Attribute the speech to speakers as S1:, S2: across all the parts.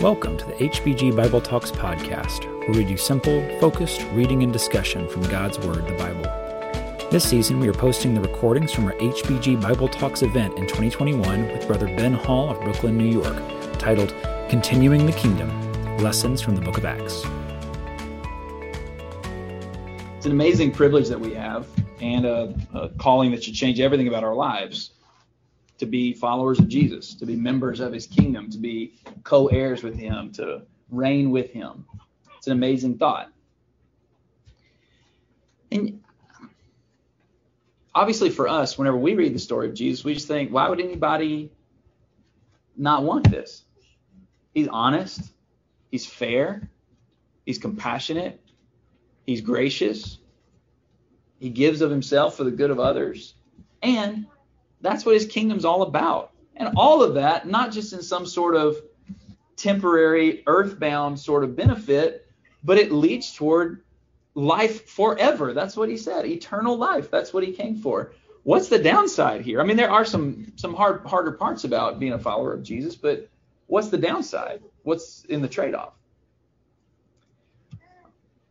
S1: Welcome to the HBG Bible Talks podcast, where we do simple, focused reading and discussion from God's Word, the Bible. This season, we are posting the recordings from our HBG Bible Talks event in 2021 with Brother Ben Hall of Brooklyn, New York, titled Continuing the Kingdom Lessons from the Book of Acts.
S2: It's an amazing privilege that we have and a, a calling that should change everything about our lives to be followers of Jesus, to be members of his kingdom, to be co heirs with him, to reign with him. It's an amazing thought. And obviously, for us, whenever we read the story of Jesus, we just think, why would anybody not want this? He's honest, he's fair, he's compassionate, he's gracious, he gives of himself for the good of others, and that's what his kingdom's all about. And all of that, not just in some sort of temporary, earthbound sort of benefit, but it leads toward life forever. That's what he said, eternal life. That's what he came for. What's the downside here? I mean, there are some some hard harder parts about being a follower of Jesus, but what's the downside? What's in the trade-off?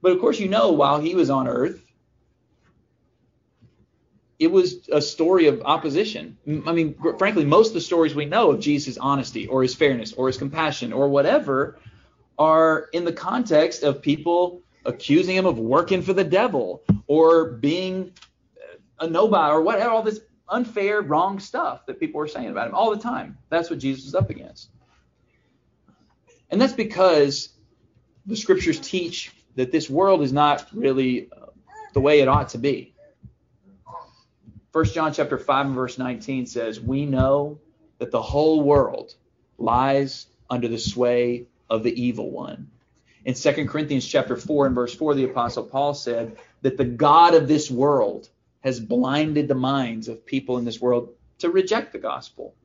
S2: But of course, you know, while he was on earth, it was a story of opposition. I mean, frankly, most of the stories we know of Jesus' honesty or his fairness or his compassion or whatever are in the context of people accusing him of working for the devil or being uh, a nobody or whatever, all this unfair, wrong stuff that people were saying about him all the time. That's what Jesus is up against. And that's because the scriptures teach that this world is not really uh, the way it ought to be. 1 John chapter 5 and verse 19 says, "We know that the whole world lies under the sway of the evil one." In 2 Corinthians chapter 4 and verse 4, the apostle Paul said that the god of this world has blinded the minds of people in this world to reject the gospel.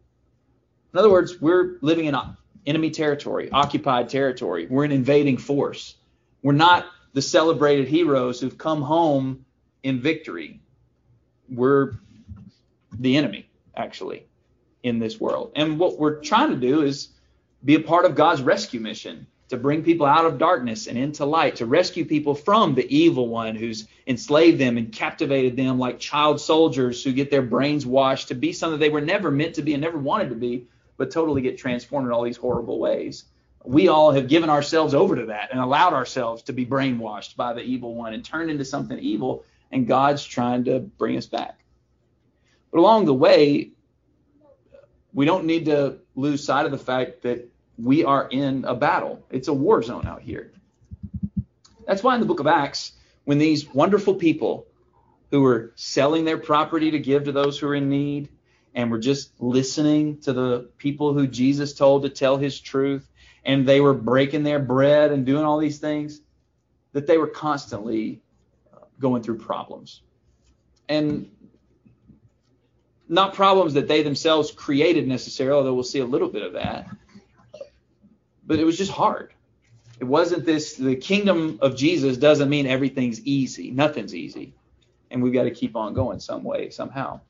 S2: In other words, we're living in enemy territory, occupied territory. We're an invading force. We're not the celebrated heroes who've come home in victory we're the enemy actually in this world. And what we're trying to do is be a part of God's rescue mission to bring people out of darkness and into light, to rescue people from the evil one who's enslaved them and captivated them like child soldiers who get their brains washed to be something they were never meant to be and never wanted to be, but totally get transformed in all these horrible ways. We all have given ourselves over to that and allowed ourselves to be brainwashed by the evil one and turned into something evil and God's trying to bring us back. But along the way, we don't need to lose sight of the fact that we are in a battle. It's a war zone out here. That's why in the book of Acts, when these wonderful people who were selling their property to give to those who are in need and were just listening to the people who Jesus told to tell his truth, and they were breaking their bread and doing all these things, that they were constantly uh, going through problems. And not problems that they themselves created necessarily, although we'll see a little bit of that. But it was just hard. It wasn't this, the kingdom of Jesus doesn't mean everything's easy. Nothing's easy. And we've got to keep on going some way, somehow.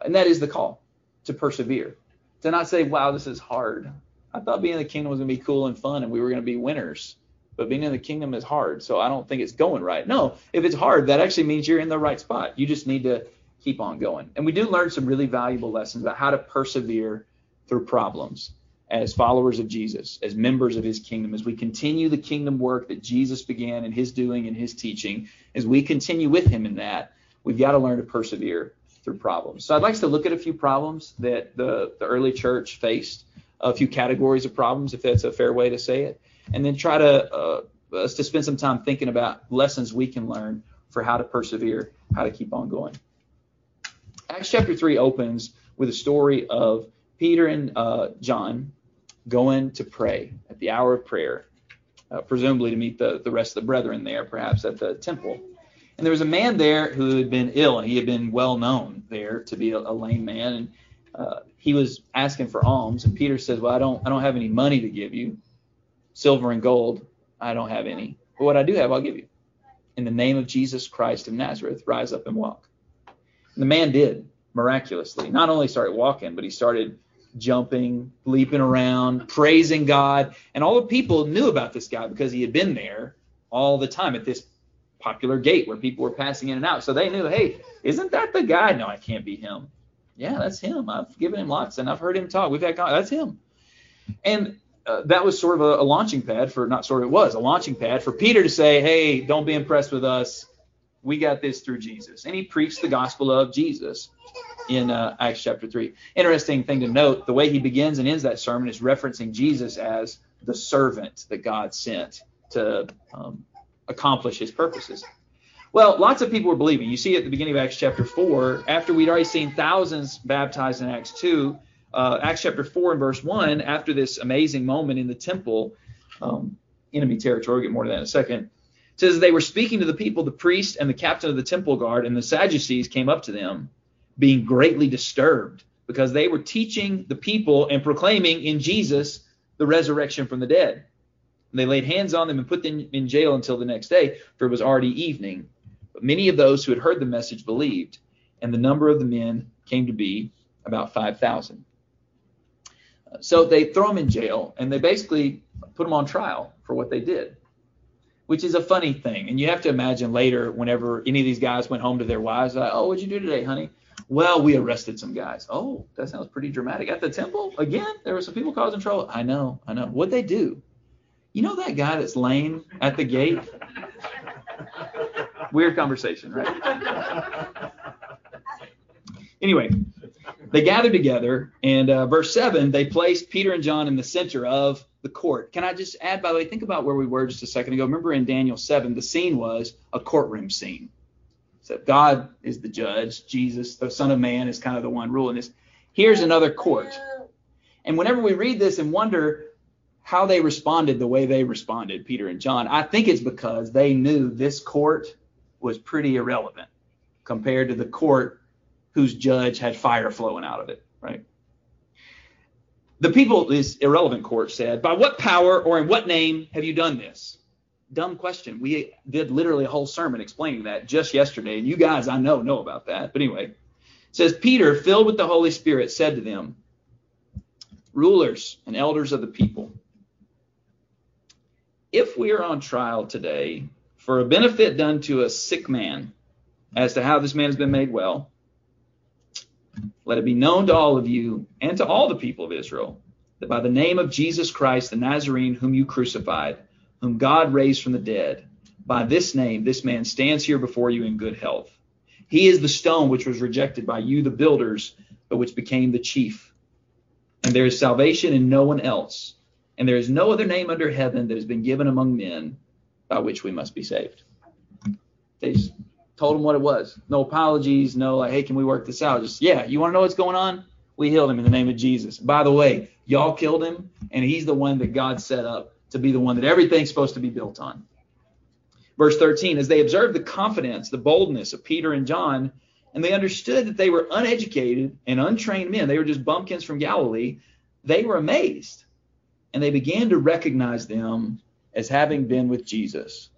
S2: And that is the call to persevere, to not say, wow, this is hard. I thought being in the kingdom was going to be cool and fun and we were going to be winners but being in the kingdom is hard. So I don't think it's going right. No, if it's hard, that actually means you're in the right spot. You just need to keep on going. And we do learn some really valuable lessons about how to persevere through problems as followers of Jesus, as members of his kingdom, as we continue the kingdom work that Jesus began in his doing and his teaching, as we continue with him in that, we've got to learn to persevere through problems. So I'd like to look at a few problems that the, the early church faced, a few categories of problems, if that's a fair way to say it and then try to uh, us to spend some time thinking about lessons we can learn for how to persevere, how to keep on going. Acts chapter 3 opens with a story of Peter and uh, John going to pray at the hour of prayer, uh, presumably to meet the, the rest of the brethren there, perhaps at the temple. And there was a man there who had been ill, and he had been well known there to be a, a lame man. And uh, he was asking for alms, and Peter says, "Well, I don't, I don't have any money to give you, silver and gold, I don't have any. But what I do have, I'll give you. In the name of Jesus Christ of Nazareth, rise up and walk. The man did miraculously. Not only started walking, but he started jumping, leaping around, praising God. And all the people knew about this guy because he had been there all the time at this popular gate where people were passing in and out. So they knew, hey, isn't that the guy? No, I can't be him. Yeah, that's him. I've given him lots and I've heard him talk. We've had that's him. And uh, that was sort of a, a, launching pad for not sort of it was a launching pad for Peter to say, hey, don't be impressed with us. We got this through Jesus. And he preached the gospel of Jesus in uh, Acts chapter 3. Interesting thing to note the way he begins and ends that sermon is referencing Jesus as the servant that God sent to um, accomplish his purposes. Well, lots of people were believing. You see at the beginning of Acts chapter 4, after we'd already seen thousands baptized in Acts 2, uh, Acts chapter 4 and verse 1, after this amazing moment in the temple, um, enemy territory, we'll get more to that in a second, says they were speaking to the people, the priest and the captain of the temple guard, and the Sadducees came up to them, being greatly disturbed, because they were teaching the people and proclaiming in Jesus the resurrection from the dead. And they laid hands on them and put them in jail until the next day, for it was already evening. But many of those who had heard the message believed, and the number of the men came to be about 5,000. So they throw them in jail and they basically put them on trial for what they did, which is a funny thing. And you have to imagine later, whenever any of these guys went home to their wives, like, oh, what'd you do today, honey? Well, we arrested some guys. Oh, that sounds pretty dramatic. At the temple, again, there were some people causing trouble. I know, I know. What'd they do? You know that guy that's laying at the gate? Weird conversation, right? Anyway, they gathered together, and uh, verse 7, they placed Peter and John in the center of the court. Can I just add, by the way, think about where we were just a second ago. Remember in Daniel 7, the scene was a courtroom scene. So God is the judge, Jesus, the Son of Man, is kind of the one ruling this. Here's another court. And whenever we read this and wonder how they responded the way they responded, Peter and John, I think it's because they knew this court was pretty irrelevant compared to the court whose judge had fire flowing out of it, right? The people, this irrelevant court said, By what power or in what name have you done this? Dumb question. We did literally a whole sermon explaining that just yesterday, and you guys I know know about that. But anyway, it says Peter, filled with the Holy Spirit, said to them, Rulers and elders of the people, if we are on trial today for a benefit done to a sick man as to how this man has been made well, let it be known to all of you and to all the people of Israel that by the name of Jesus Christ, the Nazarene, whom you crucified, whom God raised from the dead, by this name, this man stands here before you in good health. He is the stone which was rejected by you, the builders, but which became the chief. And there is salvation in no one else. And there is no other name under heaven that has been given among men by which we must be saved. Just told him what it was. No apologies, no like, hey, can we work this out? Just yeah, you want to know what's going on? We healed him in the name of Jesus. By the way, y'all killed him, and he's the one that God set up to be the one that everything's supposed to be built on. Verse 13, as they observed the confidence, the boldness of Peter and John, and they understood that they were uneducated and untrained men, they were just bumpkins from Galilee, they were amazed. And they began to recognize them as having been with Jesus.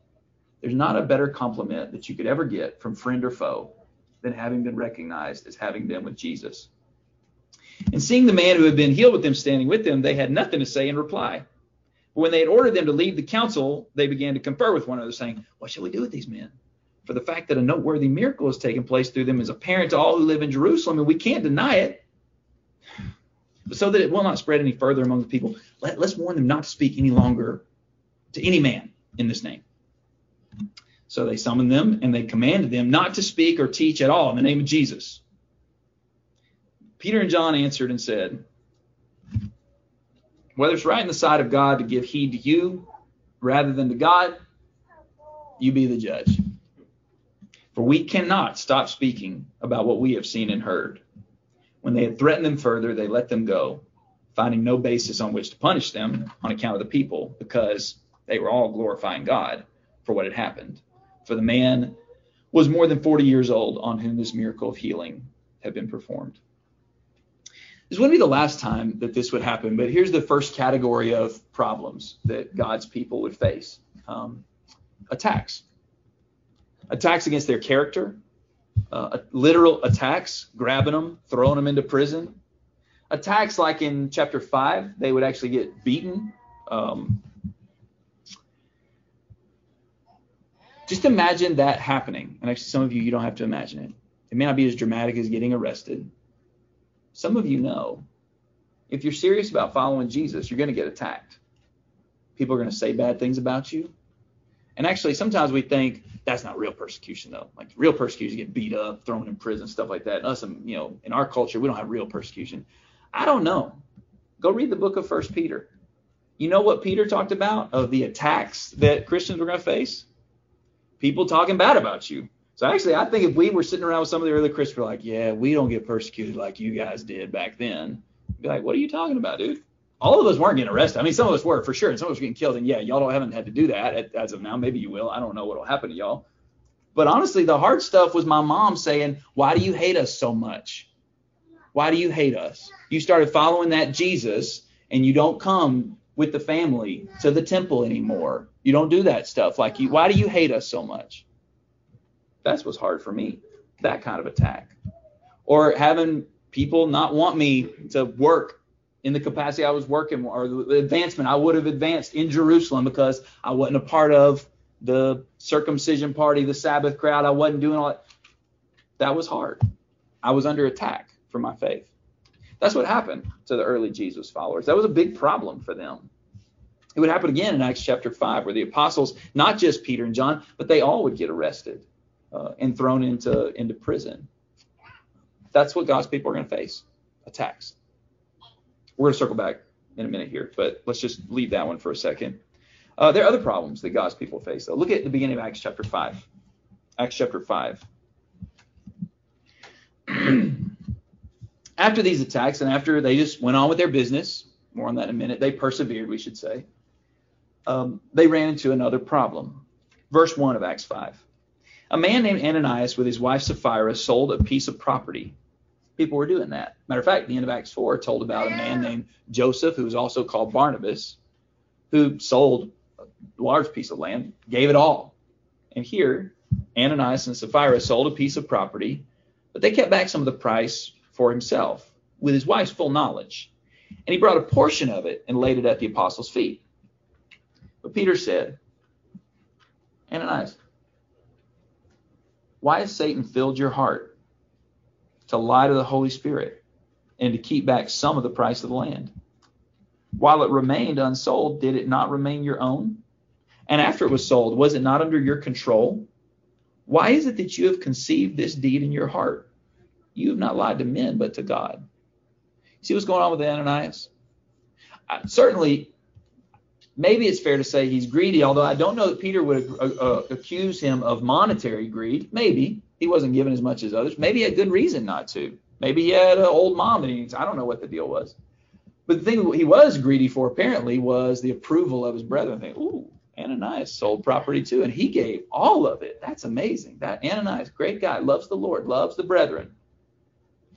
S2: There's not a better compliment that you could ever get from friend or foe than having been recognized as having been with Jesus. And seeing the man who had been healed with them standing with them, they had nothing to say in reply. But when they had ordered them to leave the council, they began to confer with one another, saying, What shall we do with these men? For the fact that a noteworthy miracle has taken place through them is apparent to all who live in Jerusalem, and we can't deny it. But so that it will not spread any further among the people, let, let's warn them not to speak any longer to any man in this name. So they summoned them and they commanded them not to speak or teach at all in the name of Jesus. Peter and John answered and said, Whether it's right in the sight of God to give heed to you rather than to God, you be the judge. For we cannot stop speaking about what we have seen and heard. When they had threatened them further, they let them go, finding no basis on which to punish them on account of the people, because they were all glorifying God for what had happened for the man was more than 40 years old on whom this miracle of healing had been performed. This wouldn't be the last time that this would happen, but here's the first category of problems that God's people would face um, attacks. Attacks against their character, uh, literal attacks, grabbing them, throwing them into prison, attacks like in chapter 5, they would actually get beaten. Um, just imagine that happening. And actually, some of you, you don't have to imagine it. It may not be as dramatic as getting arrested. Some of you know if you're serious about following Jesus, you're going to get attacked. People are going to say bad things about you. And actually, sometimes we think that's not real persecution, though. Like real persecution, get beat up, thrown in prison, stuff like that. And Us, um, you know, in our culture, we don't have real persecution. I don't know. Go read the book of First Peter. You know what Peter talked about of the attacks that Christians were going to face? People talking bad about you. So actually, I think if we were sitting around with some of the early Christians, we're like, yeah, we don't get persecuted like you guys did back then. Be like, what are you talking about, dude? All of us weren't getting arrested. I mean, some of us were for sure, and some of us were getting killed. And yeah, y'all don't haven't had to do that as of now. Maybe you will. I don't know what'll happen to y'all. But honestly, the hard stuff was my mom saying, "Why do you hate us so much? Why do you hate us? You started following that Jesus, and you don't come with the family to the temple anymore. You don't do that stuff. Like you, why do you hate us so much?" That's what's hard for me. That kind of attack, or having people not want me to work in the capacity I was working or the advancement I would have advanced in Jerusalem because I wasn't a part of the circumcision party, the Sabbath crowd. I wasn't doing all that. That was hard. I was under attack for my faith. That's what happened to the early Jesus followers. That was a big problem for them. It would happen again in Acts chapter 5, where the apostles, not just Peter and John, but they all would get arrested uh, and thrown into, into prison. That's what God's people are going to face attacks. We're going to circle back in a minute here, but let's just leave that one for a second. Uh, there are other problems that God's people face, though. Look at the beginning of Acts chapter 5. Acts chapter 5. after these attacks and after they just went on with their business, more on that in a minute, they persevered, we should say, um, they ran into another problem. Verse 1 of Acts 5. A man named Ananias with his wife Sapphira sold a piece of property people were doing that. Matter of fact, the end of Acts 4 told about a man named Joseph, who was also called Barnabas, who sold a large piece of land, gave it all. And here, Ananias and Sapphira sold a piece of property, but they kept back some of the price for himself with his wife's full knowledge. And he brought a portion of it and laid it at the apostles' feet. But Peter said, Ananias, why has Satan filled your heart to lie to the Holy Spirit and to keep back some of the price of the land. While it remained unsold, did it not remain your own? And after it was sold, was it not under your control? Why is it that you have conceived this deed in your heart? You have not lied to men, but to God. See what's going on with Ananias? Uh, certainly, maybe it's fair to say he's greedy, although I don't know that Peter would uh, uh, accuse him of monetary greed. Maybe he wasn't given as much as others. Maybe he had good reason not to. Maybe he had an old mom that he. I don't know what the deal was. But the thing he was greedy for apparently was the approval of his brethren. Think, ooh, Ananias sold property too, and he gave all of it. That's amazing. That Ananias, great guy, loves the Lord, loves the brethren.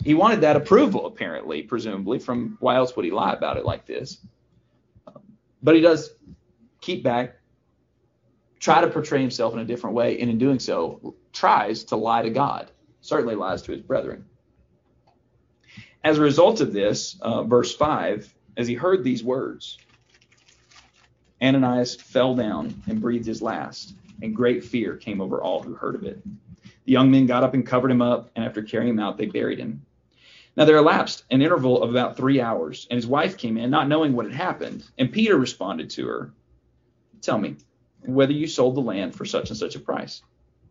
S2: He wanted that approval, apparently, presumably. From why else would he lie about it like this? But he does keep back, try to portray himself in a different way, and in doing so, tries to lie to God, certainly lies to his brethren. As a result of this, uh, verse 5, as he heard these words, Ananias fell down and breathed his last, and great fear came over all who heard of it. The young men got up and covered him up, and after carrying him out, they buried him. Now there elapsed an interval of about three hours, and his wife came in, not knowing what had happened. And Peter responded to her, Tell me, whether you sold the land for such and such a price.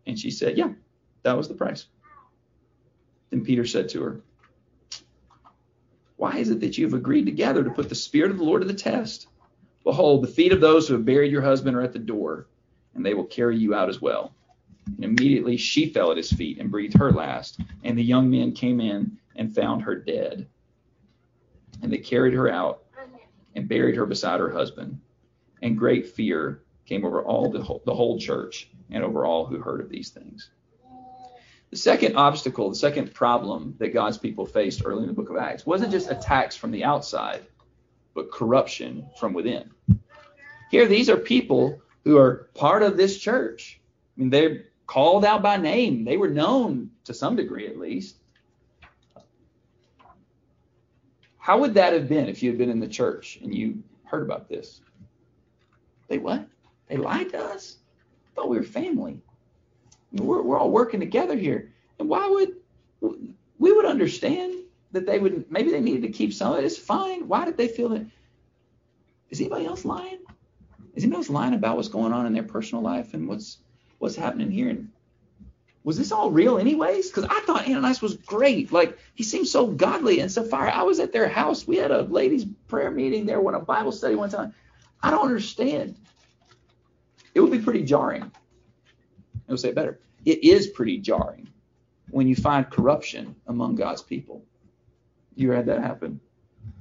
S2: And she said, Yeah, that was the price. Then Peter said to her, Why is it that you have agreed together to put the Spirit of the Lord to the test? Behold, the feet of those who have buried your husband are at the door, and they will carry you out as well. And immediately she fell at his feet and breathed her last. And the young men came in and found her dead. And they carried her out and buried her beside her husband. And great fear came over all the whole, the whole church and over all who heard of these things. The second obstacle, the second problem that God's people faced early in the book of Acts wasn't just attacks from the outside, but corruption from within. Here, these are people who are part of this church. I mean, they're called out by name. They were known to some degree, at least. How would that have been if you had been in the church and you heard about this? They what? They lied to us? I thought we were family. We're, we're all working together here. And why would we would understand that they would maybe they needed to keep some of it. It's fine. Why did they feel that? Is anybody else lying? Is anybody else lying about what's going on in their personal life and what's what's happening here? Was this all real anyways? Because I thought Ananias was great. Like he seemed so godly and so fire. I was at their house. We had a ladies' prayer meeting there, went a Bible study one time. I don't understand. It would be pretty jarring. I'll say it better. It is pretty jarring when you find corruption among God's people. You had that happen.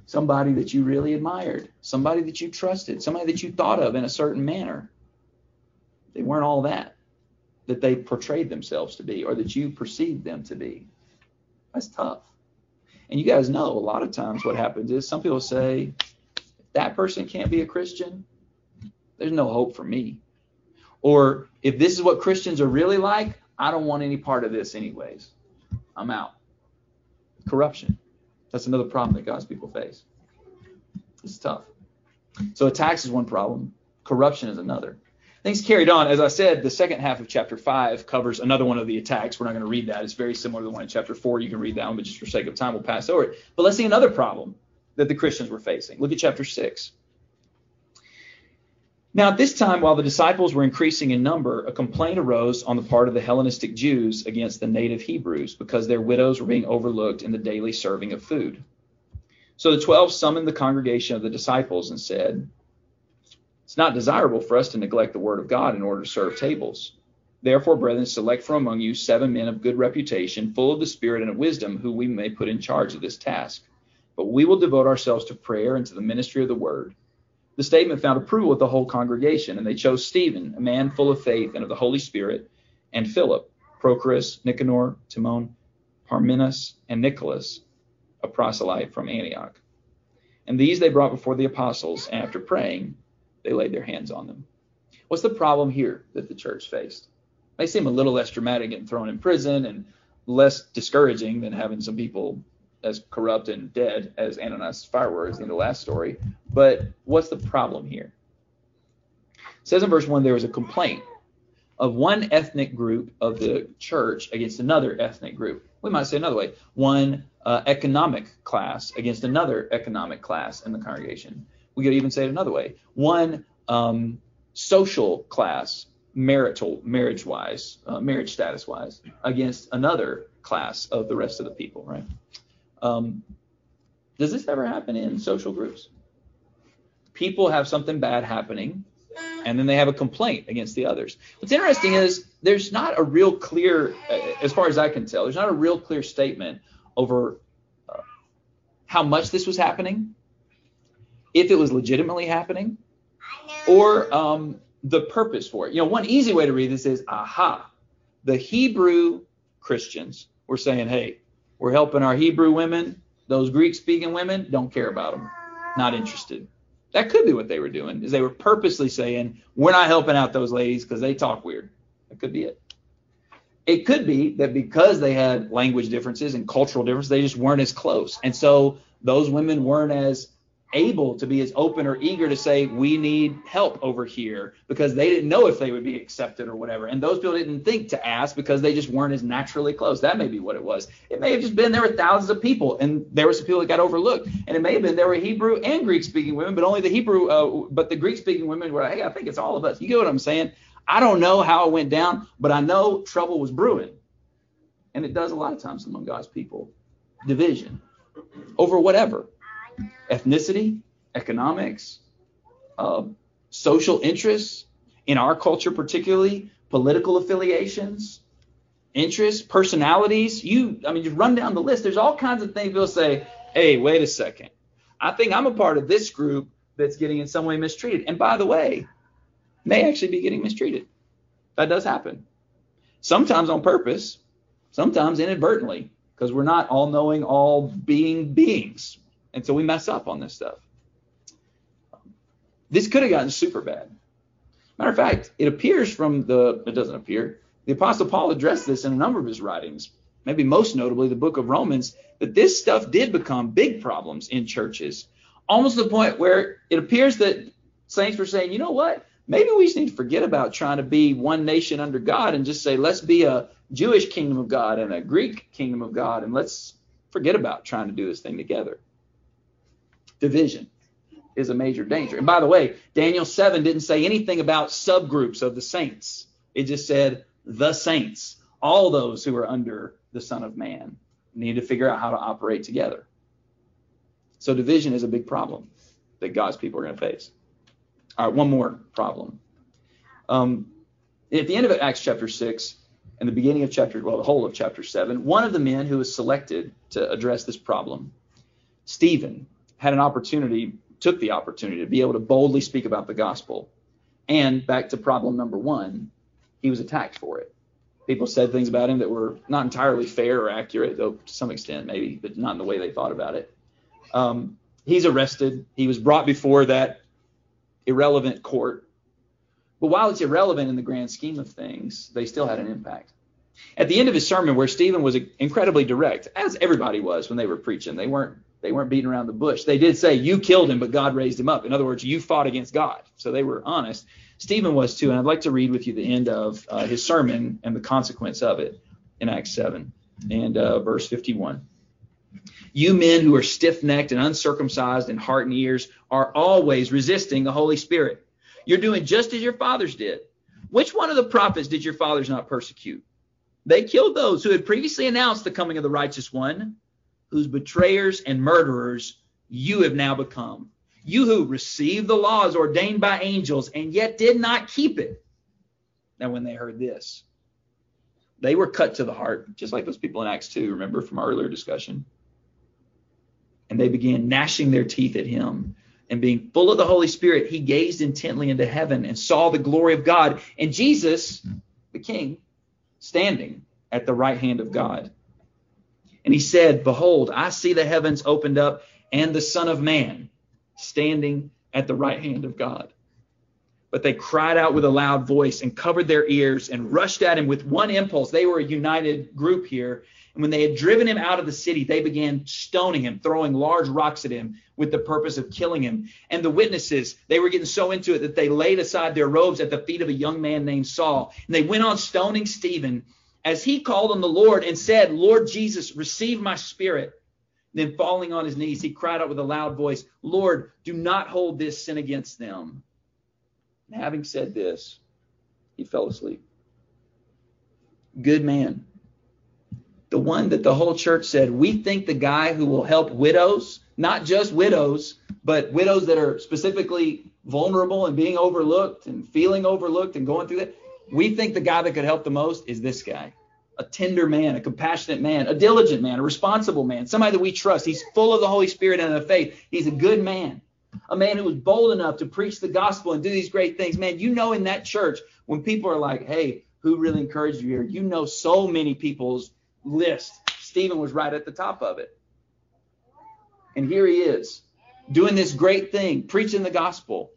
S2: Somebody that you really admired, somebody that you trusted, somebody that you thought of in a certain manner. They weren't all that that they portrayed themselves to be or that you perceived them to be. That's tough. And you guys know a lot of times what happens is some people say, that person can't be a Christian, there's no hope for me. Or if this is what Christians are really like, I don't want any part of this anyways. I'm out. Corruption. That's another problem that God's people face. It's tough. So attacks is one problem. Corruption is another. Things carried on. As I said, the second half of chapter 5 covers another one of the attacks. We're not going to read that. It's very similar to the one in chapter 4. You can read that one, but just for sake of time, we'll pass over it. But let's see another problem that the Christians were facing. Look at chapter 6. Now, at this time, while the disciples were increasing in number, a complaint arose on the part of the Hellenistic Jews against the native Hebrews because their widows were being overlooked in the daily serving of food. So the twelve summoned the congregation of the disciples and said, It's not desirable for us to neglect the word of God in order to serve tables. Therefore, brethren, select from among you seven men of good reputation, full of the Spirit and of wisdom, who we may put in charge of this task. But we will devote ourselves to prayer and to the ministry of the word. The statement found approval with the whole congregation, and they chose Stephen, a man full of faith and of the Holy Spirit, and Philip, Prochorus, Nicanor, Timon, Parmenas, and Nicholas, a proselyte from Antioch. And these they brought before the apostles, and after praying, they laid their hands on them. What's the problem here that the church faced? They seem a little less dramatic getting thrown in prison and less discouraging than having some people as corrupt and dead as Ananias fireworks in the last story. But what's the problem here? It says in verse 1 there was a complaint of one ethnic group of the church against another ethnic group. We might say another way one uh, economic class against another economic class in the congregation. We could even say it another way one um, social class, marital, marriage wise, uh, marriage status wise, against another class of the rest of the people, right? Um, does this ever happen in social groups? People have something bad happening, and then they have a complaint against the others. What's interesting is there's not a real clear, as far as I can tell, there's not a real clear statement over uh, how much this was happening, if it was legitimately happening, or um, the purpose for it. You know, one easy way to read this is, aha, the Hebrew Christians were saying, hey, we're helping our Hebrew women. Those Greek speaking women don't care about them. Not interested. That could be what they were doing, is they were purposely saying, we're not helping out those ladies because they talk weird. That could be it. It could be that because they had language differences and cultural differences, they just weren't as close. And so those women weren't as able to be as open or eager to say we need help over here because they didn't know if they would be accepted or whatever. And those people didn't think to ask because they just weren't as naturally close. That may be what it was. It may have just been there were thousands of people and there were some people that got overlooked. And it may have been there were hebrew and greek speaking women but only the hebrew uh, but the greek speaking women were like hey i think it's all of us. You get what i'm saying? I don't know how it went down but i know trouble was brewing. And it does a lot of times among god's people division over whatever ethnicity, economics, uh, social interests, in our culture particularly, political affiliations, interests, personalities. You, I mean, just run down the list. There's all kinds of things people say, hey, wait a second. I think I'm a part of this group that's getting in some way mistreated. And by the way, may actually be getting mistreated. That does happen. Sometimes on purpose, sometimes inadvertently, because we're not all knowing, all being beings. And so we mess up on this stuff. This could have gotten super bad. Matter of fact, it appears from the, it doesn't appear, the Apostle Paul addressed this in a number of his writings. maybe most notably the book of Romans, that this stuff did become big problems in churches, almost to the point where it appears that saints were saying, you know what? Maybe we just need to forget about trying to be one nation under God and just say, let's be a Jewish kingdom of God and a Greek kingdom of God, and let's forget about trying to do this thing together. Division is a major danger. And by the way, Daniel 7 didn't say anything about subgroups of the saints. It just said the saints, all those who are under the Son of Man, need to figure out how to operate together. So division is a big problem that God's people are going to face. All right, one more problem. Um, at the end of Acts chapter 6 and the beginning of chapter, well, the whole of chapter 7, one of the men who was selected to address this problem, Stephen, had an opportunity, took the opportunity to be able to boldly speak about the gospel. And back to problem number one, he was attacked for it. People said things about him that were not entirely fair or accurate, though to some extent maybe, but not in the way they thought about it. Um, he's arrested. He was brought before that irrelevant court. But while it's irrelevant in the grand scheme of things, they still had an impact. At the end of his sermon, where Stephen was incredibly direct, as everybody was when they were preaching, they weren't they weren't beating around the bush. They did say, "You killed him, but God raised him up." In other words, you fought against God. So they were honest. Stephen was too, and I'd like to read with you the end of uh, his sermon and the consequence of it in Acts 7 and uh, verse 51. You men who are stiff necked and uncircumcised in heart and ears are always resisting the Holy Spirit. You're doing just as your fathers did. Which one of the prophets did your fathers not persecute? They killed those who had previously announced the coming of the righteous one, whose betrayers and murderers you have now become. You who received the laws ordained by angels and yet did not keep it. Now, when they heard this, they were cut to the heart, just like those people in Acts 2, remember from our earlier discussion. And they began gnashing their teeth at him. And being full of the Holy Spirit, he gazed intently into heaven and saw the glory of God and Jesus, the King, standing at the right hand of God. And he said, Behold, I see the heavens opened up and the Son of Man standing at the right hand of God. But they cried out with a loud voice and covered their ears and rushed at him with one impulse. They were a united group here. And when they had driven him out of the city, they began stoning him, throwing large rocks at him with the purpose of killing him. And the witnesses, they were getting so into it that they laid aside their robes at the feet of a young man named Saul. And they went on stoning Stephen as he called on the Lord and said, Lord Jesus, receive my spirit. Then falling on his knees, he cried out with a loud voice, Lord, do not hold this sin against them. And having said this, he fell asleep. Good man. The one that the whole church said, we think the guy who will help widows, not just widows, but widows that are specifically vulnerable and being overlooked and feeling overlooked and going through that, we think the guy that could help the most is this guy a tender man, a compassionate man, a diligent man, a responsible man, somebody that we trust. He's full of the Holy Spirit and of faith. He's a good man, a man who was bold enough to preach the gospel and do these great things. Man, you know, in that church, when people are like, hey, who really encouraged you here? You know, so many people's list. Stephen was right at the top of it. And here he is doing this great thing, preaching the gospel,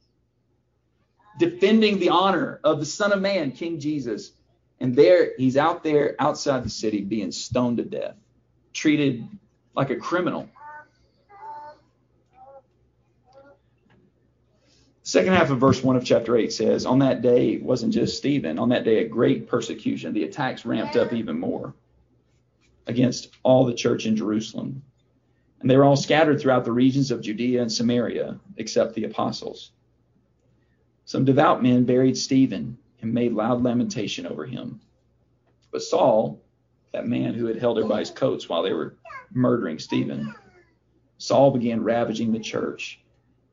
S2: defending the honor of the Son of Man, King Jesus. And there, he's out there outside the city being stoned to death, treated like a criminal. Second half of verse 1 of chapter 8 says, On that day, it wasn't just Stephen, on that day, a great persecution. The attacks ramped up even more against all the church in Jerusalem. And they were all scattered throughout the regions of Judea and Samaria, except the apostles. Some devout men buried Stephen and made loud lamentation over him. But Saul, that man who had held everybody's coats while they were murdering Stephen, Saul began ravaging the church,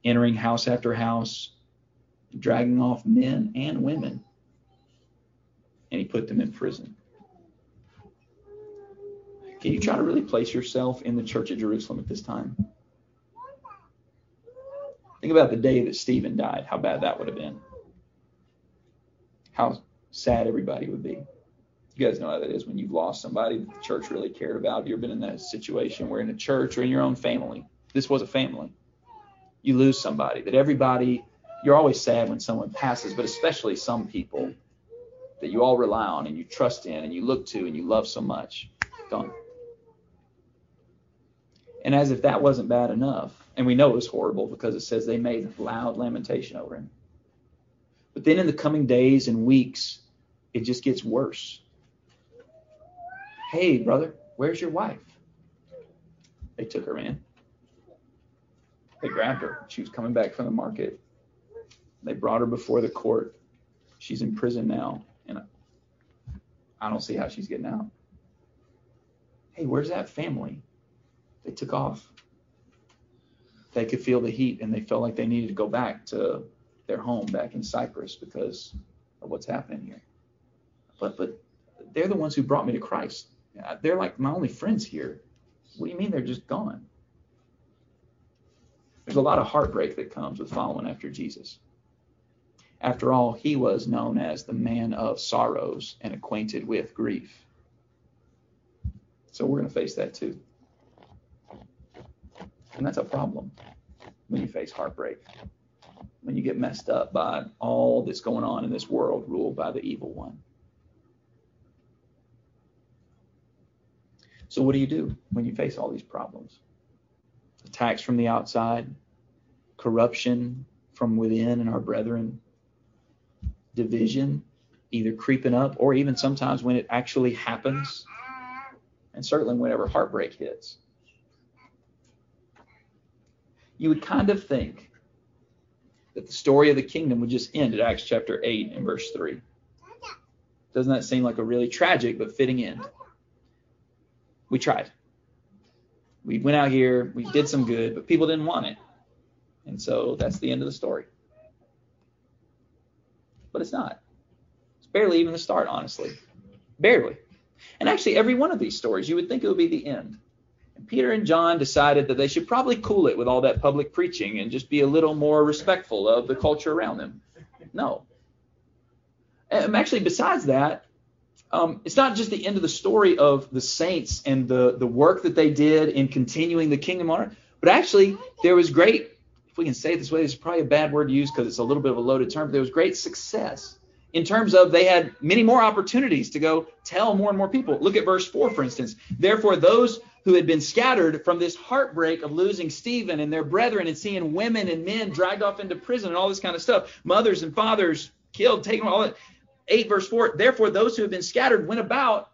S2: entering house after house, dragging off men and women, and he put them in prison. Can you try to really place yourself in the church at Jerusalem at this time? Think about the day that Stephen died, how bad that would have been how sad everybody would be. You guys know how that is when you've lost somebody that the church really cared about. You've been in that situation where in a church or in your own family, this was a family, you lose somebody that everybody, you're always sad when someone passes, but especially some people that you all rely on and you trust in and you look to and you love so much. Gone. And as if that wasn't bad enough, and we know it was horrible because it says they made loud lamentation over him. But then in the coming days and weeks, it just gets worse. Hey, brother, where's your wife? They took her in. They grabbed her. She was coming back from the market. They brought her before the court. She's in prison now, and I don't see how she's getting out. Hey, where's that family? They took off. They could feel the heat, and they felt like they needed to go back to their home back in Cyprus because of what's happening here. But but they're the ones who brought me to Christ. They're like my only friends here. What do you mean they're just gone? There's a lot of heartbreak that comes with following after Jesus. After all, he was known as the man of sorrows and acquainted with grief. So we're going to face that too. And that's a problem when you face heartbreak, when you get messed up by all that's going on in this world ruled by the evil one. So, what do you do when you face all these problems? Attacks from the outside, corruption from within and our brethren, division either creeping up or even sometimes when it actually happens, and certainly whenever heartbreak hits. You would kind of think that the story of the kingdom would just end at Acts chapter 8 and verse 3. Doesn't that seem like a really tragic but fitting end? we tried. We went out here, we did some good, but people didn't want it. And so that's the end of the story. But it's not. It's barely even the start, honestly. Barely. And actually, every one of these stories, you would think it would be the end. Peter and John decided that they should probably cool it with all that public preaching and just be a little more respectful of the culture around them. No. And actually, besides that, um, it's not just the end of the story of the saints and the, the work that they did in continuing the kingdom on earth, but actually there was great, if we can say it this way, it's probably a bad word to use because it's a little bit of a loaded term, but there was great success in terms of they had many more opportunities to go tell more and more people. Look at verse 4, for instance. Therefore, those who had been scattered from this heartbreak of losing Stephen and their brethren and seeing women and men dragged off into prison and all this kind of stuff, mothers and fathers killed, taken all that. 8 verse 4 therefore those who had been scattered went about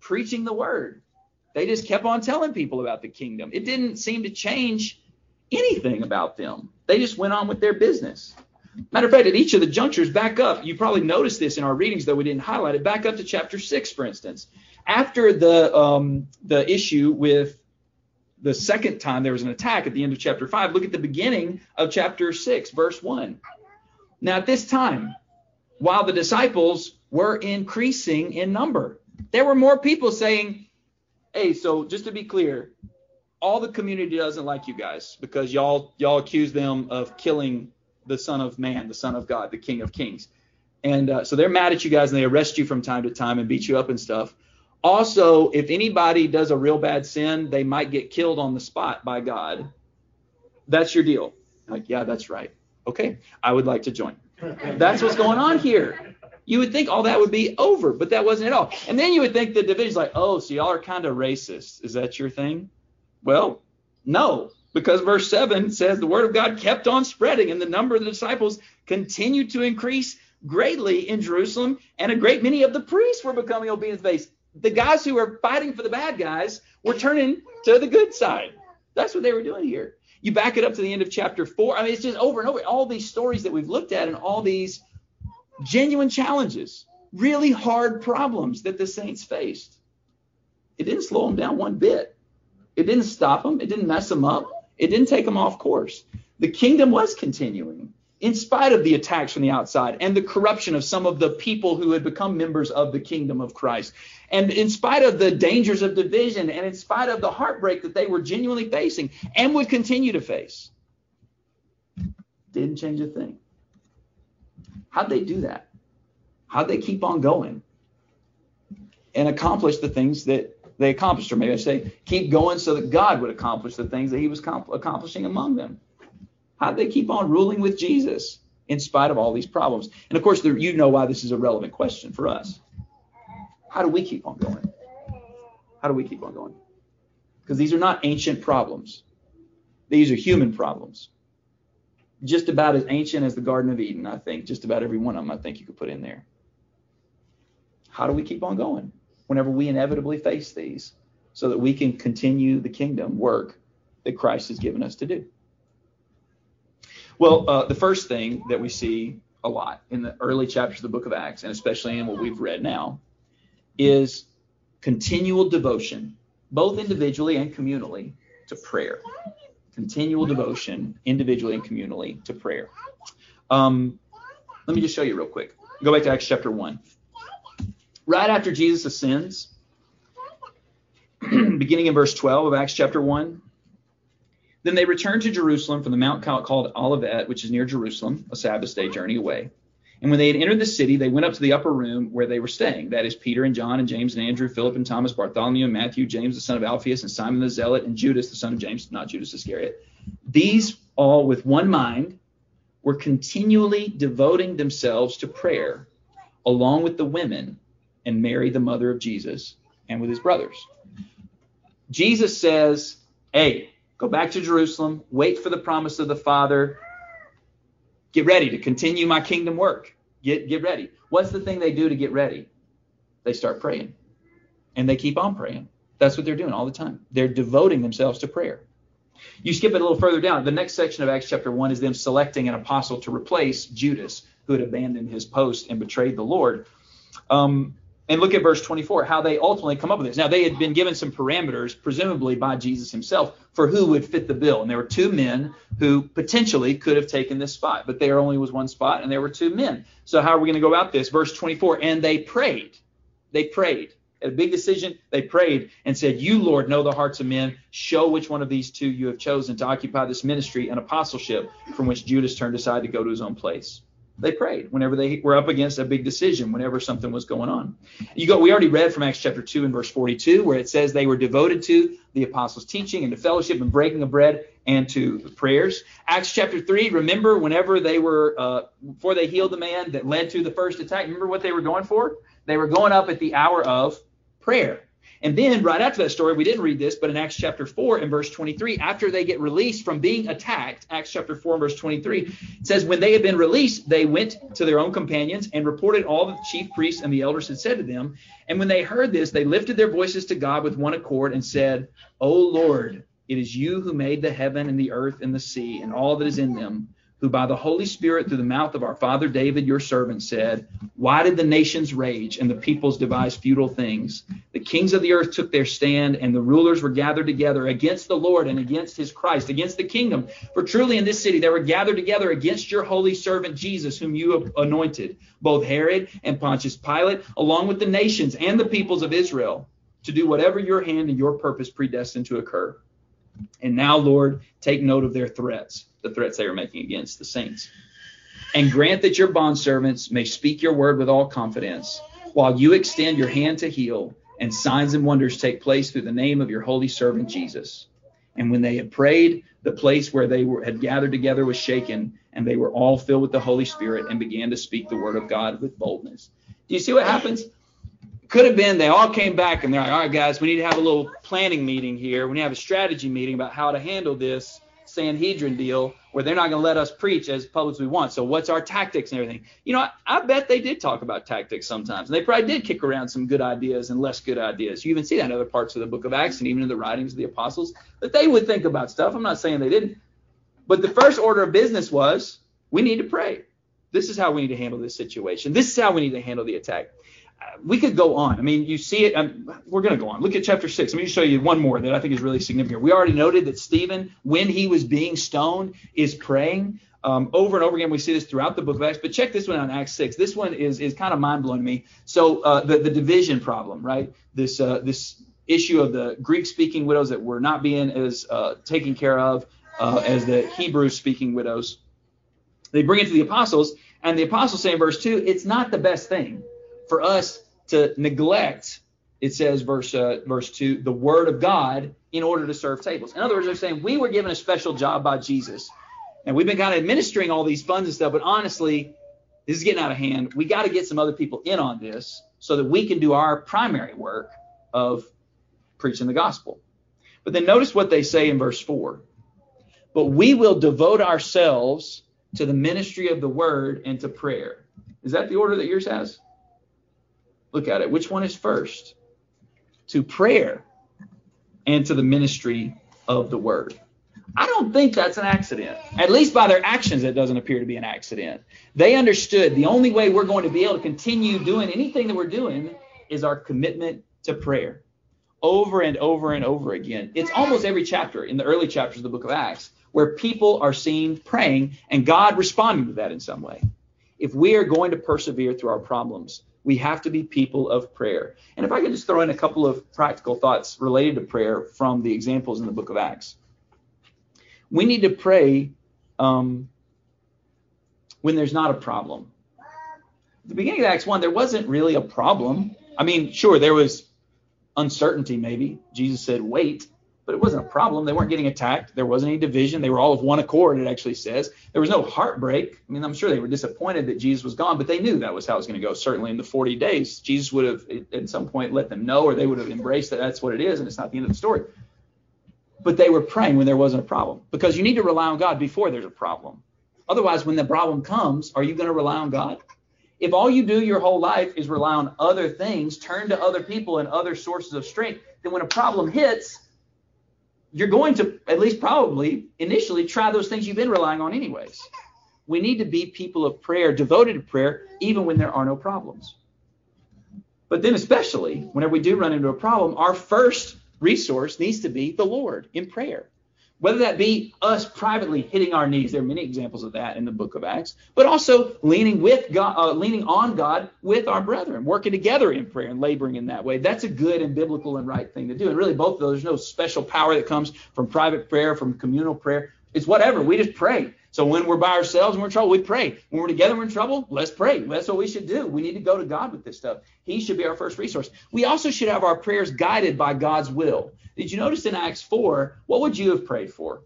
S2: preaching the word they just kept on telling people about the kingdom it didn't seem to change anything about them they just went on with their business matter of fact at each of the junctures back up. You probably noticed this in our readings though we didn't highlight it. Back up to chapter 6 for instance. After the um, the issue with the second time there was an attack at the end of chapter 5 look at the beginning of chapter 6 verse 1 now at this time while the disciples were increasing in number. There were more people saying, "Hey, so just to be clear, all the community doesn't like you guys because y'all y'all accuse them of killing the Son of Man, the Son of God, the King of Kings." And uh, so they're mad at you guys and they arrest you from time to time and beat you up and stuff. Also, if anybody does a real bad sin, they might get killed on the spot by God. That's your deal. Like, yeah, that's right. Okay, I would like to join. That's what's going on here. You would think all that would be over, but that wasn't at all. And then you would think the division's like, oh, so y'all are kind of racist. Is that your thing? Well, no, because verse 7 says the word of God kept on spreading, and the number of the disciples continued to increase greatly in Jerusalem, and a great many of the priests were becoming obedient to the faith. The guys who were fighting for the bad guys were turning to the good side. That's what they were doing here. You back it up to the end of chapter four. I mean, it's just over and over. All these stories that we've looked at and all these genuine challenges, really hard problems that the saints faced. It didn't slow them down one bit. It didn't stop them. It didn't mess them up. It didn't take them off course. The kingdom was continuing in spite of the attacks from the outside and the corruption of some of the people who had become members of the kingdom of Christ. And in spite of the dangers of division and in spite of the heartbreak that they were genuinely facing and would continue to face, didn't change a thing. How'd they do that? How'd they keep on going and accomplish the things that they accomplished? Or maybe I say, keep going so that God would accomplish the things that he was accomplishing among them. How'd they keep on ruling with Jesus in spite of all these problems? And of course, you know why this is a relevant question for us. How do we keep on going? How do we keep on going? Because these are not ancient problems. These are human problems. Just about as ancient as the Garden of Eden, I think. Just about every one of them, I think you could put in there. How do we keep on going whenever we inevitably face these so that we can continue the kingdom work that Christ has given us to do? Well, uh, the first thing that we see a lot in the early chapters of the book of Acts, and especially in what we've read now, is continual devotion, both individually and communally, to prayer. Continual devotion, individually and communally, to prayer. Um, let me just show you real quick. Go back to Acts chapter 1. Right after Jesus ascends, beginning in verse 12 of Acts chapter 1, then they returned to Jerusalem from the mount called Olivet, which is near Jerusalem, a Sabbath day journey away. And when they had entered the city, they went up to the upper room where they were staying. That is Peter and John and James and Andrew, Philip and Thomas, Bartholomew and Matthew, James the son of Alphaeus, and Simon the Zealot, and Judas the son of James, not Judas Iscariot. These all with one mind were continually devoting themselves to prayer, along with the women and Mary, the mother of Jesus, and with his brothers. Jesus says, Hey, Go back to Jerusalem, wait for the promise of the Father. Get ready to continue my kingdom work. Get get ready. What's the thing they do to get ready? They start praying. And they keep on praying. That's what they're doing all the time. They're devoting themselves to prayer. You skip it a little further down. The next section of Acts chapter 1 is them selecting an apostle to replace Judas, who had abandoned his post and betrayed the Lord. Um, and look at verse 24, how they ultimately come up with this. Now, they had been given some parameters, presumably by Jesus himself, for who would fit the bill. And there were two men who potentially could have taken this spot, but there only was one spot, and there were two men. So, how are we going to go about this? Verse 24, and they prayed. They prayed. At a big decision, they prayed and said, You, Lord, know the hearts of men. Show which one of these two you have chosen to occupy this ministry and apostleship from which Judas turned aside to go to his own place they prayed whenever they were up against a big decision, whenever something was going on. You go, we already read from Acts chapter 2 and verse 42, where it says they were devoted to the apostles' teaching and to fellowship and breaking of bread and to prayers. Acts chapter 3, remember whenever they were, uh, before they healed the man that led to the first attack, remember what they were going for? They were going up at the hour of prayer. And then right after that story, we didn't read this, but in Acts chapter 4 and verse 23, after they get released from being attacked, Acts chapter 4 and verse 23, it says, When they had been released, they went to their own companions and reported all the chief priests and the elders had said to them. And when they heard this, they lifted their voices to God with one accord and said, O Lord, it is you who made the heaven and the earth and the sea and all that is in them who by the Holy Spirit through the mouth of our father David, your servant, said, Why did the nations rage and the peoples devise futile things? The kings of the earth took their stand, and the rulers were gathered together against the Lord and against his Christ, against the kingdom. For truly in this city they were gathered together against your holy servant Jesus, whom you have anointed, both Herod and Pontius Pilate, along with the nations and the peoples of Israel, to do whatever your hand and your purpose predestined to occur. And now, Lord, take note of their threats the threats they are making against the saints. And grant that your bondservants may speak your word with all confidence, while you extend your hand to heal, and signs and wonders take place through the name of your holy servant Jesus. And when they had prayed, the place where they were, had gathered together was shaken, and they were all filled with the Holy Spirit and began to speak the word of God with boldness. Do you see what happens? Could have been they all came back and they're like, all right, guys, we need to have a little planning meeting here. We need to have a strategy meeting about how to handle this Sanhedrin deal where they're not going to let us preach as public as we want. So what's our tactics and everything? You know, I, I, bet they did talk about tactics sometimes. And they probably did kick around some good ideas and less good ideas. You even see that in other parts of the book of Acts and even in the writings of the apostles that they would think about stuff. I'm not saying they didn't. But the first order of business was we need to pray. This is how we need to handle this situation. This is how we need to handle the attack we could go on. I mean, you see it. Um, we're going to go on. Look at chapter six. Let me show you one more that I think is really significant. We already noted that Stephen, when he was being stoned, is praying. Um, over and over again, we see this throughout the book of Acts. But check this one out in Acts six. This one is is kind of mind blowing to me. So uh, the the division problem, right? This uh, this issue of the Greek speaking widows that were not being as uh, taken care of uh, as the Hebrew speaking widows. They bring it to the apostles, and the apostles say in verse two, it's not the best thing for us to neglect, it says, verse uh, verse two, the word of God in order to serve tables. In other words, they're saying we were given a special job by Jesus, and we've been kind of administering all these funds and stuff. But honestly, this is getting out of hand. We got to get some other people in on this so that we can do our primary work of preaching the gospel. But then notice what they say in verse 4. But we will devote ourselves to the ministry of the word and to prayer. Is that the order that yours has? Look at it. Which one is first? To prayer and to the ministry of the word. I don't think that's an accident. At least by their actions, it doesn't appear to be an accident. They understood the only way we're going to be able to continue doing anything that we're doing is our commitment to prayer. Over and over and over again. It's almost every chapter in the early chapters of the book of Acts where people are seen praying and God responding to that in some way. If we are going to persevere through our problems, we have to be people of prayer. And if I could just throw in a couple of practical thoughts related to prayer from the examples in the book of Acts. We need to pray um, when there's not a problem. At the beginning of Acts 1, there wasn't really a problem. I mean, sure, there was uncertainty, maybe. Jesus said, wait, but it wasn't a problem. They weren't getting attacked. There wasn't any division. They were all of one accord, it actually says. There was no heartbreak. I mean, I'm sure they were disappointed that Jesus was gone, but they knew that was how it was going to go. Certainly in the 40 days, Jesus would have at some point let them know, or they would have embraced that that's what it is, and it's not the end of the story. But they were praying when there wasn't a problem because you need to rely on God before there's a problem. Otherwise, when the problem comes, are you going to rely on God? If all you do your whole life is rely on other things, turn to other people and other sources of strength, then when a problem hits, you're going to, at least probably initially, try those things you've been relying on anyways. We need to be people of prayer, devoted to prayer, even when there are no problems. But then, especially whenever we do run into a problem, our first resource needs to be the Lord in prayer. Whether that be us privately hitting our knees, there are many examples of that in the book of Acts, but also leaning with God, uh, leaning on God with our brethren, working together in prayer and laboring in that way. That's a good and biblical and right thing to do. And really, both of those, there's no special power that comes from private prayer, from communal prayer. It's whatever. We just pray. So when we're by ourselves and we're in trouble, we pray. When we're together, we're in trouble, let's pray. That's what we should do. We need to go to God with this stuff. He should be our first resource. We also should have our prayers guided by God's will. Did you notice in Acts 4, what would you have prayed for?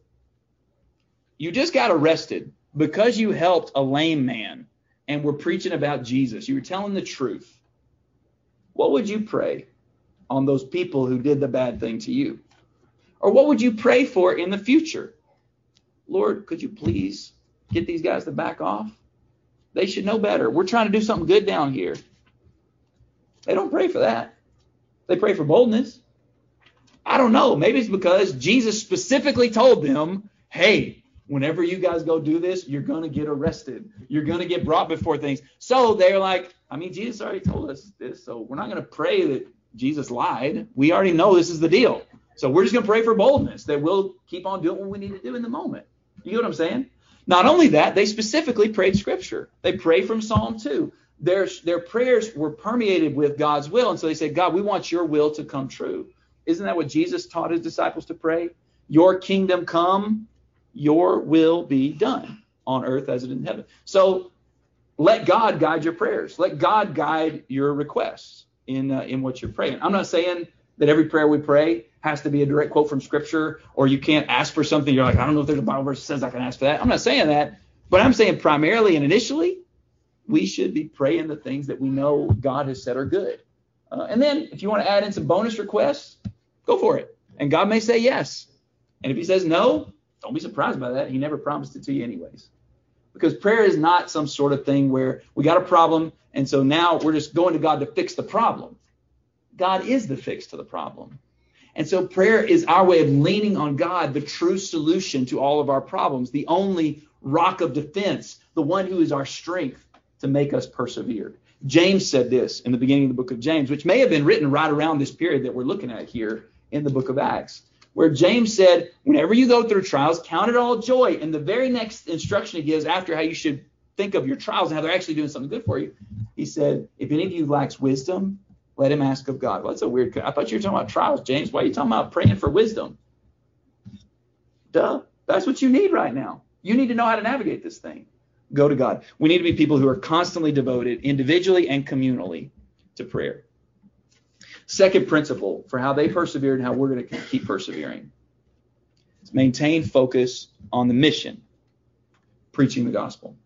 S2: You just got arrested because you helped a lame man and were preaching about Jesus. You were telling the truth. What would you pray on those people who did the bad thing to you? Or what would you pray for in the future? Lord, could you please get these guys to back off? They should know better. We're trying to do something good down here. They don't pray for that. They pray for boldness. I don't know. Maybe it's because Jesus specifically told them, hey, whenever you guys go do this, you're going to get arrested. You're going to get brought before things. So they're like, I mean, Jesus already told us this. So we're not going to pray that Jesus lied. We already know this is the deal. So we're just going to pray for boldness that we'll keep on doing what we need to do in the moment. You get what I'm saying? Not only that, they specifically prayed scripture. They prayed from Psalm 2. Their, their prayers were permeated with God's will. And so they said, God, we want your will to come true. Isn't that what Jesus taught his disciples to pray? Your kingdom come, your will be done on earth as it is in heaven. So let God guide your prayers. Let God guide your requests in uh, in what you're praying. I'm not saying that every prayer we pray has to be a direct quote from scripture or you can't ask for something you're like I don't know if there's a Bible verse that says I can ask for that. I'm not saying that, but I'm saying primarily and initially we should be praying the things that we know God has said are good. Uh, and then if you want to add in some bonus requests, go for it. And God may say yes. And if he says no, don't be surprised by that. He never promised it to you anyways. Because prayer is not some sort of thing where we got a problem and so now we're just going to God to fix the problem. God is the fix to the problem. And so prayer is our way of leaning on God, the true solution to all of our problems, the only rock of defense, the one who is our strength to make us persevere. James said this in the beginning of the book of James, which may have been written right around this period that we're looking at here in the book of Acts, where James said, whenever you go through trials, count it all joy. And the very next instruction he gives after how you should think of your trials and how they're actually doing something good for you, he said, if any of you lacks wisdom, let him ask of God. Well, that's a weird. I thought you were talking about trials, James. Why are you talking about praying for wisdom? Duh. That's what you need right now. You need to know how to navigate this thing go to God. We need to be people who are constantly devoted, individually and communally, to prayer. Second principle for how they persevered and how we're going to keep persevering is maintain focus on the mission, preaching the gospel.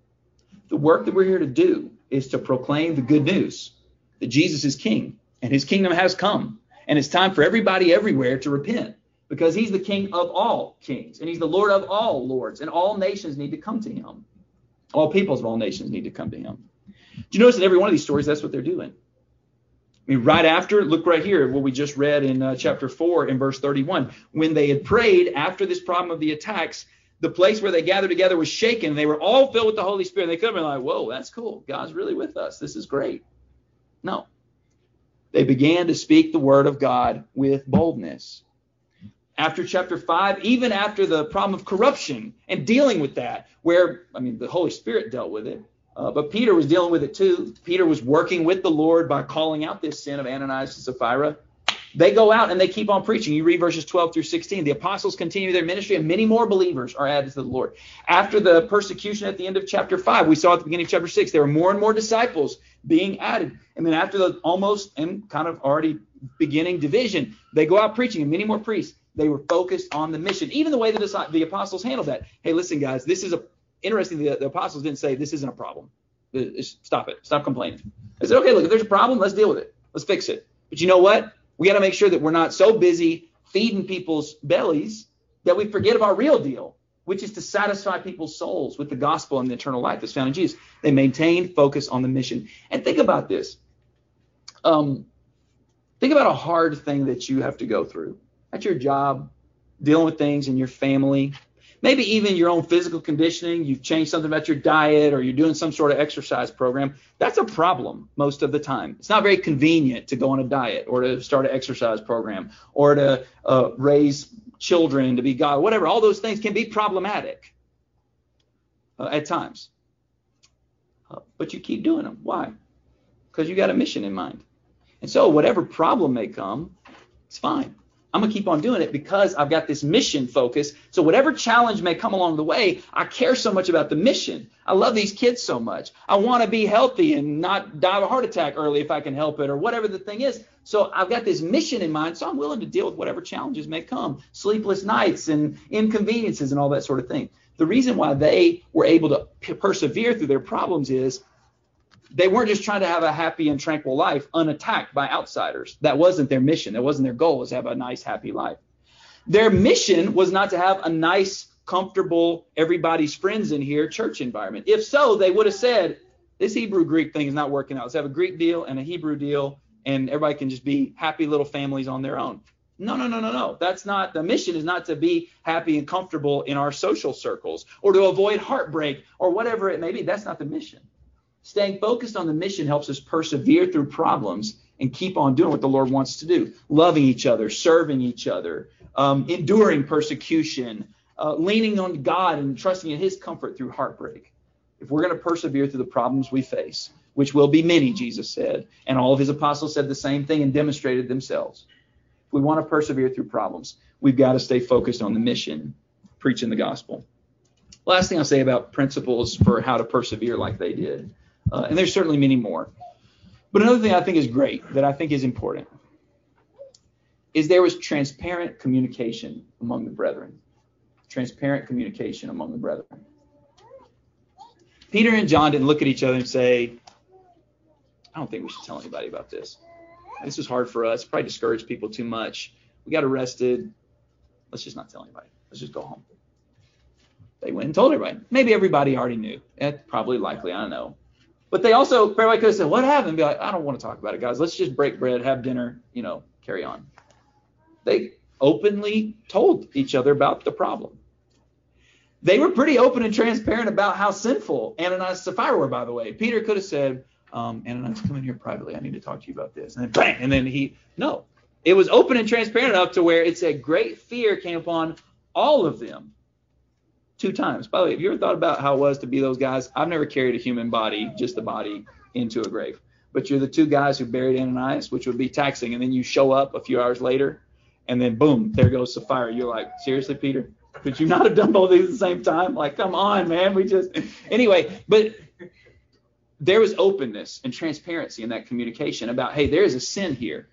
S2: The work that we're here to do is to proclaim the good news that Jesus is king and his kingdom has come And it's time for everybody everywhere to repent because he's the king of all kings and he's the lord of all lords and all nations need to come to him. All peoples of all nations need to come to him. Do you notice in every one of these stories that's what they're doing? I mean, right after, look right here, what we just read in uh, chapter 4 in verse 31. When they had prayed after this problem of the attacks, the place where they gathered together was shaken. They were all filled with the Holy Spirit. And They could have been like, whoa, that's cool. God's really with us. This is great. No. They began to speak the word of God with boldness. After chapter 5, even after the problem of corruption and dealing with that, where, I mean, the Holy Spirit dealt with it, uh, but Peter was dealing with it too. Peter was working with the Lord by calling out this sin of Ananias and Sapphira. They go out and they keep on preaching. You read verses 12 through 16. The apostles continue their ministry, and many more believers are added to the Lord. After the persecution at the end of chapter 5, we saw at the beginning of chapter 6, there were more and more disciples being added. And then after the almost and kind of already beginning division, they go out preaching, and many more priests. They were focused on the mission. Even the way the, the apostles handled that. Hey, listen, guys, this is a interesting. The, the apostles didn't say this isn't a problem. Stop it. Stop complaining. They said, okay, look, if there's a problem, let's deal with it. Let's fix it. But you know what? We got to make sure that we're not so busy feeding people's bellies that we forget of our real deal, which is to satisfy people's souls with the gospel and the eternal life that's found in Jesus. They maintained focus on the mission. And think about this. Um, think about a hard thing that you have to go through at your job, dealing with things in your family, maybe even your own physical conditioning, you've changed something about your diet or you're doing some sort of exercise program, that's a problem most of the time. It's not very convenient to go on a diet or to start an exercise program or to uh, raise children to be God, whatever. All those things can be problematic uh, at times. Uh, but you keep doing them. Why? Because you got a mission in mind. And so, whatever problem may come, it's fine. I'm going to keep on doing it because I've got this mission focus. So whatever challenge may come along the way, I care so much about the mission. I love these kids so much. I want to be healthy and not die of a heart attack early if I can help it or whatever the thing is. So I've got this mission in mind, so I'm willing to deal with whatever challenges may come, sleepless nights and inconveniences and all that sort of thing. The reason why they were able to persevere through their problems is they weren't just trying to have a happy and tranquil life unattacked by outsiders. That wasn't their mission. That wasn't their goal, was to have a nice, happy life. Their mission was not to have a nice, comfortable, everybody's friends in here church environment. If so, they would have said, this Hebrew Greek thing is not working out. Let's have a Greek deal and a Hebrew deal, and everybody can just be happy little families on their own. No, no, no, no, no. That's not the mission is not to be happy and comfortable in our social circles or to avoid heartbreak or whatever it may be. That's not the mission. Staying focused on the mission helps us persevere through problems and keep on doing what the Lord wants to do loving each other, serving each other, um, enduring persecution, uh, leaning on God and trusting in His comfort through heartbreak. If we're going to persevere through the problems we face, which will be many, Jesus said, and all of His apostles said the same thing and demonstrated themselves. If we want to persevere through problems, we've got to stay focused on the mission, preaching the gospel. Last thing I'll say about principles for how to persevere like they did. Uh, and there's certainly many more. But another thing I think is great that I think is important is there was transparent communication among the brethren. Transparent communication among the brethren. Peter and John didn't look at each other and say, I don't think we should tell anybody about this. This is hard for us. Probably discourage people too much. We got arrested. Let's just not tell anybody. Let's just go home. They went and told everybody. Maybe everybody already knew. It's probably likely. I don't know. But they also, everybody could have said, what happened? Be like, I don't want to talk about it, guys. Let's just break bread, have dinner, you know, carry on. They openly told each other about the problem. They were pretty open and transparent about how sinful Ananias and Sapphira were, by the way. Peter could have said, um, Ananias, come in here privately. I need to talk to you about this. And then bang, and then he, no. It was open and transparent enough to where it said great fear came upon all of them two times. By the way, have you ever thought about how it was to be those guys? I've never carried a human body, just the body, into a grave. But you're the two guys who buried Ananias, which would be taxing, and then you show up a few hours later, and then boom, there goes Sapphira. You're like, seriously, Peter? Could you not have done both these at the same time? Like, come on, man. We just anyway, but there was openness and transparency in that communication about, hey, there is a sin here.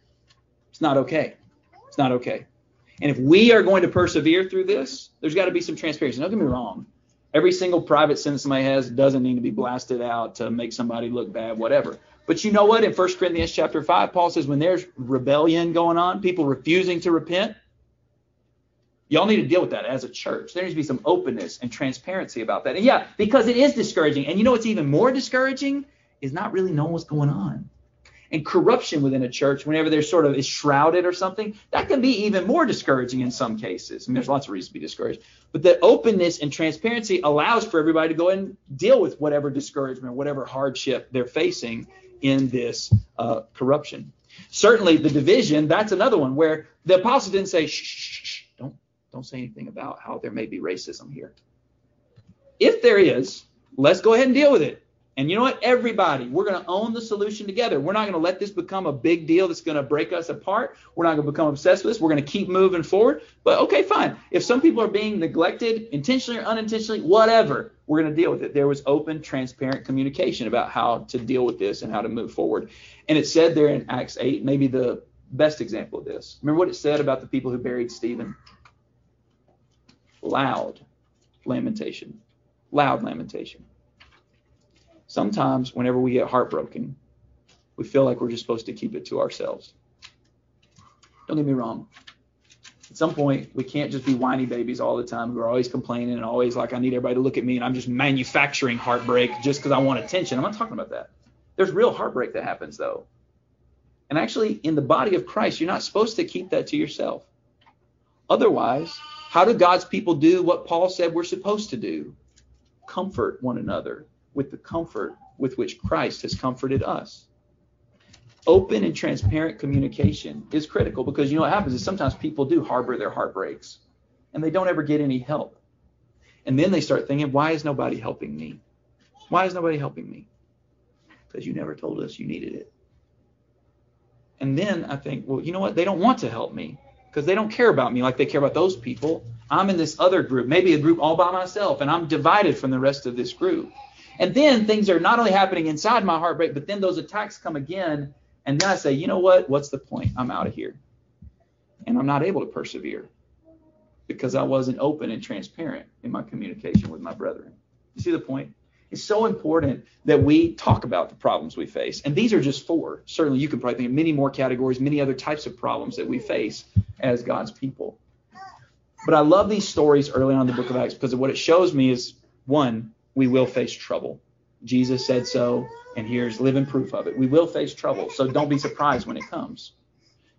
S2: It's not okay. It's not okay. And if we are going to persevere through this, there's got to be some transparency. Don't get me wrong. Every single private sin somebody has doesn't need to be blasted out to make somebody look bad, whatever. But you know what? In 1 Corinthians chapter 5, Paul says when there's rebellion going on, people refusing to repent, y'all need to deal with that as a church. There needs to be some openness and transparency about that. And yeah, because it is discouraging. And you know what's even more discouraging is not really knowing what's going on and corruption within a church, whenever there's sort of is shrouded or something, that can be even more discouraging in some cases. I mean, there's lots of reasons to be discouraged. But the openness and transparency allows for everybody to go and deal with whatever discouragement, whatever hardship they're facing in this uh, corruption. Certainly, the division, that's another one where the apostle didn't say, shh, shh, shh, don't, don't say anything about how there may be racism here. If there is, let's go ahead and deal with it. And you know what? Everybody, we're going to own the solution together. We're not going to let this become a big deal that's going to break us apart. We're not going to become obsessed with this. We're going to keep moving forward. But okay, fine. If some people are being neglected, intentionally or unintentionally, whatever, we're going to deal with it. There was open, transparent communication about how to deal with this and how to move forward. And it said there in Acts 8, maybe the best example of this. Remember what it said about the people who buried Stephen? Loud lamentation. Loud lamentation sometimes whenever we get heartbroken, we feel like we're just supposed to keep it to ourselves. Don't get me wrong. At some point, we can't just be whiny babies all the time. We're always complaining and always like, I need everybody to look at me and I'm just manufacturing heartbreak just because I want attention. I'm not talking about that. There's real heartbreak that happens, though. And actually, in the body of Christ, you're not supposed to keep that to yourself. Otherwise, how do God's people do what Paul said we're supposed to do? Comfort one another with the comfort with which Christ has comforted us. Open and transparent communication is critical because you know what happens is sometimes people do harbor their heartbreaks and they don't ever get any help. And then they start thinking, why is nobody helping me? Why is nobody helping me? Because you never told us you needed it. And then I think, well, you know what? They don't want to help me because they don't care about me like they care about those people. I'm in this other group, maybe a group all by myself, and I'm divided from the rest of this group. And then things are not only happening inside my heartbreak, but then those attacks come again. And then I say, you know what? What's the point? I'm out of here. And I'm not able to persevere because I wasn't open and transparent in my communication with my brethren. You see the point? It's so important that we talk about the problems we face. And these are just four. Certainly, you can probably think of many more categories, many other types of problems that we face as God's people. But I love these stories early on in the book of Acts because what it shows me is one, we will face trouble. Jesus said so, and here's living proof of it. We will face trouble, so don't be surprised when it comes.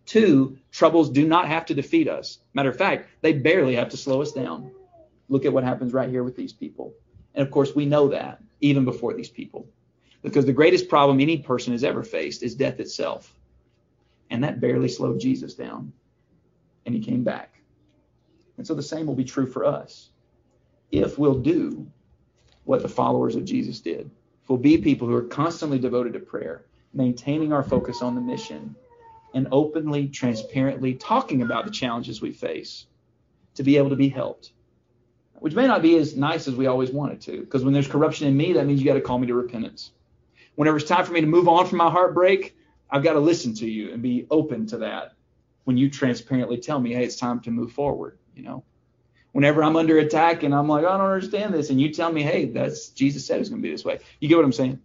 S2: Two, troubles do not have to defeat us. Matter of fact, they barely have to slow us down. Look at what happens right here with these people. And of course, we know that even before these people. Because the greatest problem any person has ever faced is death itself. And that barely slowed Jesus down. And he came back. And so the same will be true for us. If we'll do what the followers of Jesus did. We'll be people who are constantly devoted to prayer, maintaining our focus on the mission, and openly, transparently talking about the challenges we face to be able to be helped. Which may not be as nice as we always wanted to, because when there's corruption in me, that means you got to call me to repentance. Whenever it's time for me to move on from my heartbreak, I've got to listen to you and be open to that when you transparently tell me, hey, it's time to move forward, you know? Whenever I'm under attack and I'm like, I don't understand this, and you tell me, hey, that's Jesus said it's going to be this way. You get what I'm saying?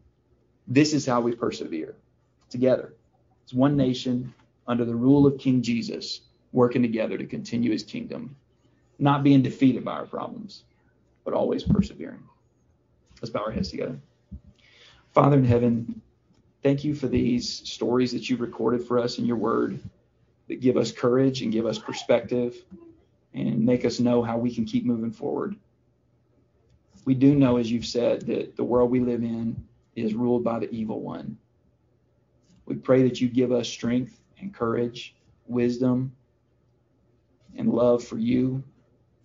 S2: This is how we persevere together. It's one nation under the rule of King Jesus, working together to continue his kingdom, not being defeated by our problems, but always persevering. Let's bow our heads together. Father in heaven, thank you for these stories that you've recorded for us in your word that give us courage and give us perspective and make us know how we can keep moving forward. We do know, as you've said, that the world we live in is ruled by the evil one. We pray that you give us strength and courage, wisdom, and love for you,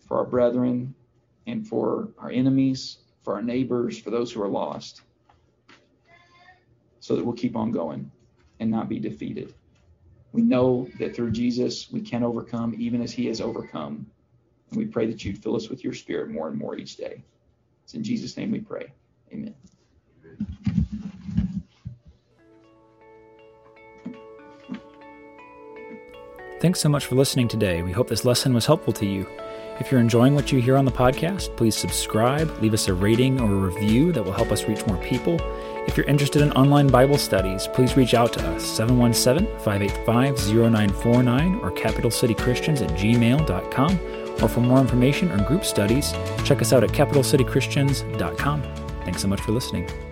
S2: for our brethren, and for our enemies, for our neighbors, for those who are lost, so that we'll keep on going and not be defeated. We know that through Jesus we can overcome even as he has overcome. And we pray that you'd fill us with your spirit more and more each day. It's in Jesus' name we pray. Amen.
S1: Thanks so much for listening today. We hope this lesson was helpful to you. If you're enjoying what you hear on the podcast, please subscribe, leave us a rating or a review that will help us reach more people. If you're interested in online Bible studies, please reach out to us 717 585 0949 or capitalcitychristians at gmail.com. Or for more information on group studies, check us out at capitalcitychristians.com. Thanks so much for listening.